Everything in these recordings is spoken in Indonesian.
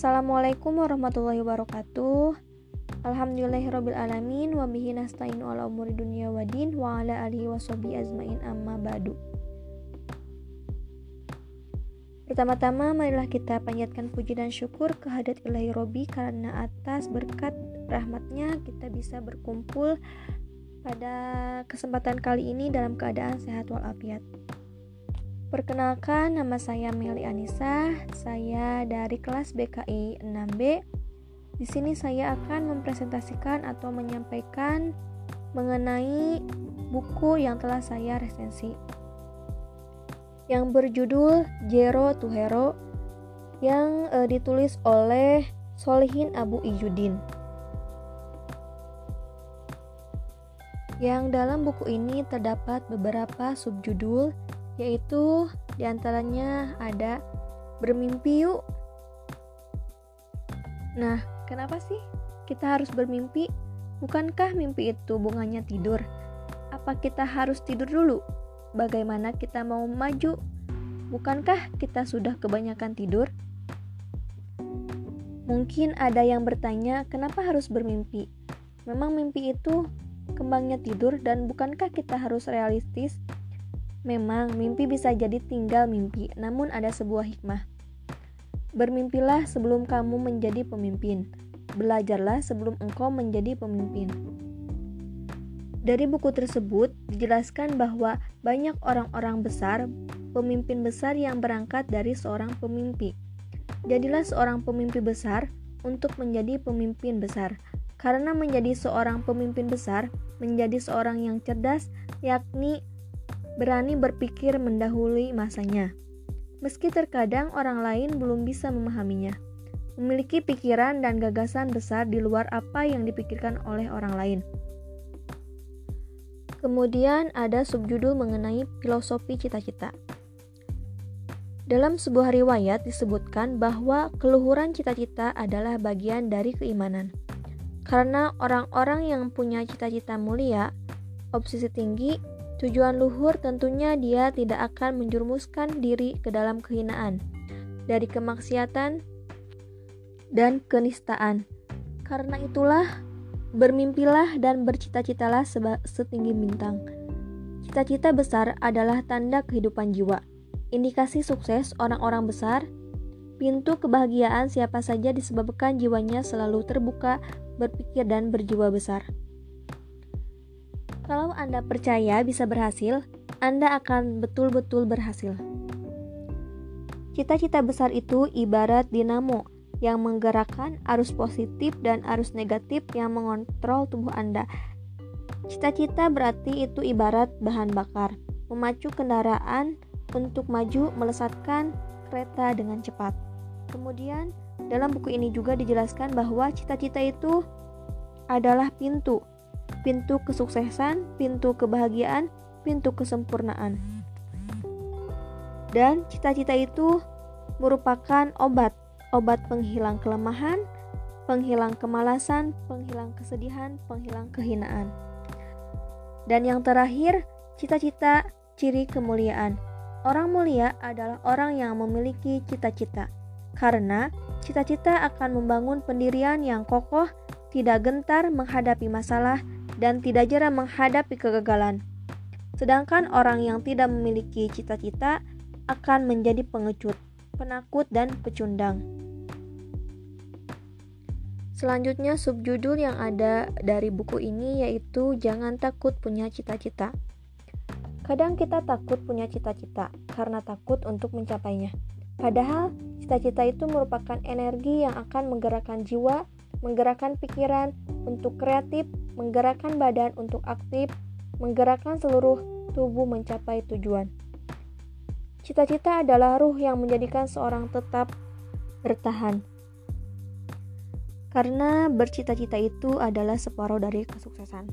Assalamualaikum warahmatullahi wabarakatuh. Alhamdulillahirabbil wa bihi nasta'inu ala umuri dunya wadin wa ala alihi washabihi azmain amma ba'du. Pertama-tama marilah kita panjatkan puji dan syukur kehadirat Ilahi Robi karena atas berkat rahmatnya kita bisa berkumpul pada kesempatan kali ini dalam keadaan sehat walafiat. Perkenalkan, nama saya Meli Anissa. Saya dari kelas BKI 6B. Di sini saya akan mempresentasikan atau menyampaikan mengenai buku yang telah saya resensi. Yang berjudul Zero to Hero yang e, ditulis oleh Solihin Abu Ijudin. Yang dalam buku ini terdapat beberapa subjudul yaitu di antaranya ada bermimpi yuk. Nah, kenapa sih kita harus bermimpi? Bukankah mimpi itu bunganya tidur? Apa kita harus tidur dulu? Bagaimana kita mau maju? Bukankah kita sudah kebanyakan tidur? Mungkin ada yang bertanya, kenapa harus bermimpi? Memang mimpi itu kembangnya tidur dan bukankah kita harus realistis Memang mimpi bisa jadi tinggal mimpi, namun ada sebuah hikmah. Bermimpilah sebelum kamu menjadi pemimpin. Belajarlah sebelum engkau menjadi pemimpin. Dari buku tersebut dijelaskan bahwa banyak orang-orang besar, pemimpin besar yang berangkat dari seorang pemimpi. Jadilah seorang pemimpin besar untuk menjadi pemimpin besar. Karena menjadi seorang pemimpin besar, menjadi seorang yang cerdas, yakni berani berpikir mendahului masanya. Meski terkadang orang lain belum bisa memahaminya, memiliki pikiran dan gagasan besar di luar apa yang dipikirkan oleh orang lain. Kemudian ada subjudul mengenai filosofi cita-cita. Dalam sebuah riwayat disebutkan bahwa keluhuran cita-cita adalah bagian dari keimanan. Karena orang-orang yang punya cita-cita mulia, obsesi tinggi, Tujuan luhur tentunya dia tidak akan menjurumuskan diri ke dalam kehinaan, dari kemaksiatan dan kenistaan. Karena itulah, bermimpilah dan bercita-citalah setinggi bintang. Cita-cita besar adalah tanda kehidupan jiwa. Indikasi sukses orang-orang besar, pintu kebahagiaan siapa saja disebabkan jiwanya selalu terbuka, berpikir dan berjiwa besar. Kalau Anda percaya bisa berhasil, Anda akan betul-betul berhasil. Cita-cita besar itu ibarat dinamo yang menggerakkan arus positif dan arus negatif yang mengontrol tubuh Anda. Cita-cita berarti itu ibarat bahan bakar, memacu kendaraan untuk maju melesatkan kereta dengan cepat. Kemudian, dalam buku ini juga dijelaskan bahwa cita-cita itu adalah pintu pintu kesuksesan, pintu kebahagiaan, pintu kesempurnaan. Dan cita-cita itu merupakan obat, obat penghilang kelemahan, penghilang kemalasan, penghilang kesedihan, penghilang kehinaan. Dan yang terakhir, cita-cita ciri kemuliaan. Orang mulia adalah orang yang memiliki cita-cita, karena cita-cita akan membangun pendirian yang kokoh, tidak gentar menghadapi masalah, dan tidak jarang menghadapi kegagalan. Sedangkan orang yang tidak memiliki cita-cita akan menjadi pengecut, penakut, dan pecundang. Selanjutnya subjudul yang ada dari buku ini yaitu Jangan takut punya cita-cita. Kadang kita takut punya cita-cita karena takut untuk mencapainya. Padahal cita-cita itu merupakan energi yang akan menggerakkan jiwa, menggerakkan pikiran untuk kreatif, menggerakkan badan untuk aktif, menggerakkan seluruh tubuh mencapai tujuan. Cita-cita adalah ruh yang menjadikan seorang tetap bertahan. Karena bercita-cita itu adalah separuh dari kesuksesan.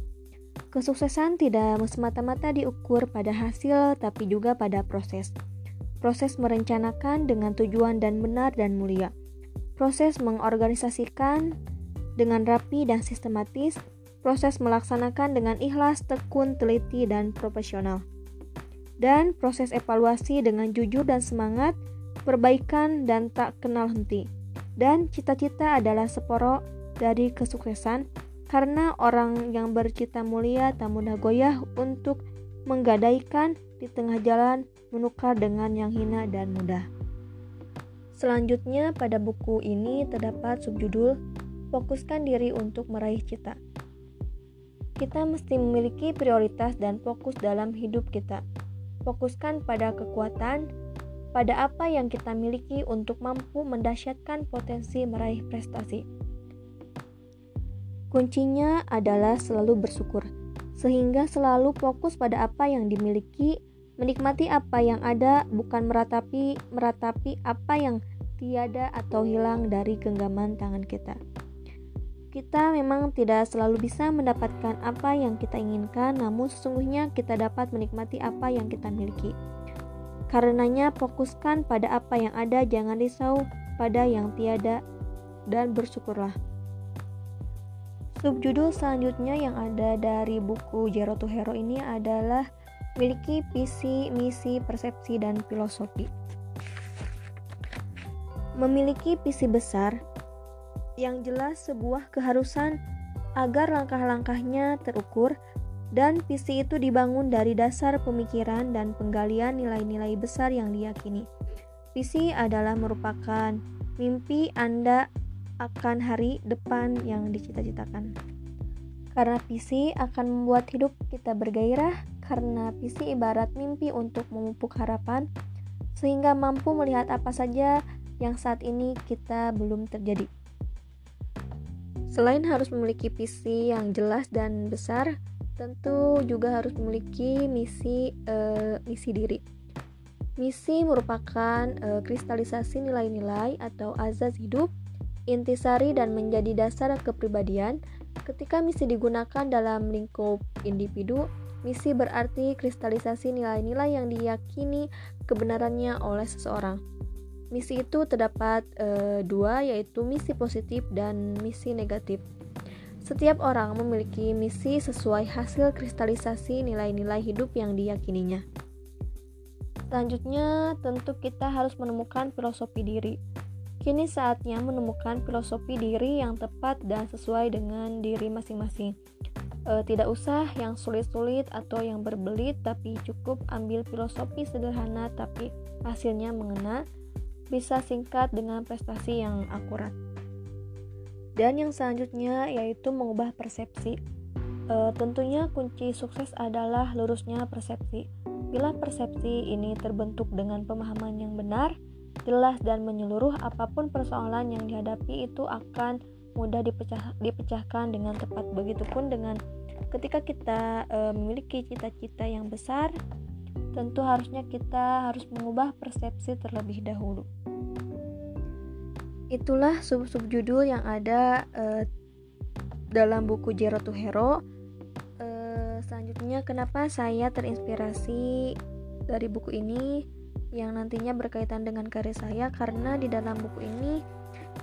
Kesuksesan tidak semata-mata diukur pada hasil, tapi juga pada proses. Proses merencanakan dengan tujuan dan benar dan mulia. Proses mengorganisasikan dengan rapi dan sistematis, proses melaksanakan dengan ikhlas, tekun, teliti, dan profesional. Dan proses evaluasi dengan jujur dan semangat, perbaikan dan tak kenal henti. Dan cita-cita adalah separuh dari kesuksesan karena orang yang bercita mulia tak mudah goyah untuk menggadaikan di tengah jalan menukar dengan yang hina dan mudah. Selanjutnya pada buku ini terdapat subjudul Fokuskan diri untuk meraih cita. Kita mesti memiliki prioritas dan fokus dalam hidup kita. Fokuskan pada kekuatan, pada apa yang kita miliki untuk mampu mendahsyatkan potensi meraih prestasi. Kuncinya adalah selalu bersyukur, sehingga selalu fokus pada apa yang dimiliki, menikmati apa yang ada, bukan meratapi meratapi apa yang tiada atau hilang dari genggaman tangan kita. Kita memang tidak selalu bisa mendapatkan apa yang kita inginkan, namun sesungguhnya kita dapat menikmati apa yang kita miliki. Karenanya fokuskan pada apa yang ada, jangan risau pada yang tiada dan bersyukurlah. Subjudul selanjutnya yang ada dari buku Zero to Hero ini adalah miliki visi, misi, persepsi, dan filosofi. Memiliki visi besar yang jelas sebuah keharusan agar langkah-langkahnya terukur dan visi itu dibangun dari dasar pemikiran dan penggalian nilai-nilai besar yang diyakini. Visi adalah merupakan mimpi Anda akan hari depan yang dicita-citakan. Karena visi akan membuat hidup kita bergairah, karena visi ibarat mimpi untuk memupuk harapan, sehingga mampu melihat apa saja yang saat ini kita belum terjadi. Selain harus memiliki visi yang jelas dan besar, tentu juga harus memiliki misi uh, misi diri. Misi merupakan uh, kristalisasi nilai-nilai atau azas hidup, intisari dan menjadi dasar kepribadian. Ketika misi digunakan dalam lingkup individu, misi berarti kristalisasi nilai-nilai yang diyakini kebenarannya oleh seseorang. Misi itu terdapat e, dua, yaitu misi positif dan misi negatif. Setiap orang memiliki misi sesuai hasil kristalisasi nilai-nilai hidup yang diyakininya. Selanjutnya, tentu kita harus menemukan filosofi diri. Kini saatnya menemukan filosofi diri yang tepat dan sesuai dengan diri masing-masing. E, tidak usah yang sulit-sulit atau yang berbelit, tapi cukup ambil filosofi sederhana tapi hasilnya mengena, bisa singkat dengan prestasi yang akurat. Dan yang selanjutnya yaitu mengubah persepsi. E, tentunya kunci sukses adalah lurusnya persepsi. Bila persepsi ini terbentuk dengan pemahaman yang benar, jelas dan menyeluruh, apa pun persoalan yang dihadapi itu akan mudah dipecah, dipecahkan dengan tepat. Begitupun dengan ketika kita e, memiliki cita-cita yang besar, tentu harusnya kita harus mengubah persepsi terlebih dahulu. Itulah sub-sub judul yang ada uh, dalam buku Zero to Hero. Uh, selanjutnya, kenapa saya terinspirasi dari buku ini yang nantinya berkaitan dengan karir saya? Karena di dalam buku ini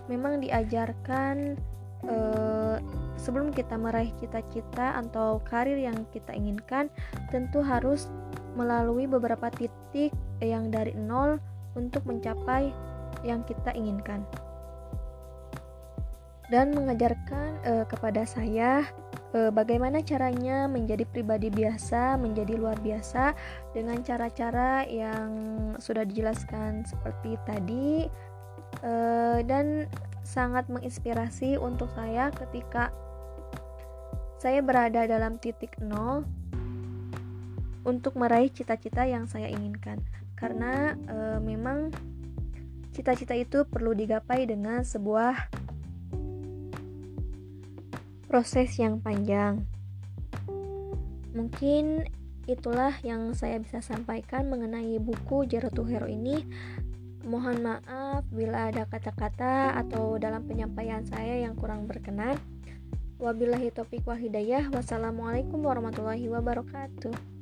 memang diajarkan uh, sebelum kita meraih cita-cita atau karir yang kita inginkan, tentu harus melalui beberapa titik yang dari nol untuk mencapai yang kita inginkan dan mengajarkan uh, kepada saya uh, bagaimana caranya menjadi pribadi biasa, menjadi luar biasa dengan cara-cara yang sudah dijelaskan seperti tadi uh, dan sangat menginspirasi untuk saya ketika saya berada dalam titik nol untuk meraih cita-cita yang saya inginkan. Karena e, memang cita-cita itu perlu digapai dengan sebuah proses yang panjang. Mungkin itulah yang saya bisa sampaikan mengenai buku Zero to Hero ini. Mohon maaf bila ada kata-kata atau dalam penyampaian saya yang kurang berkenan. Wabillahi taufiq wal hidayah. Wassalamualaikum warahmatullahi wabarakatuh.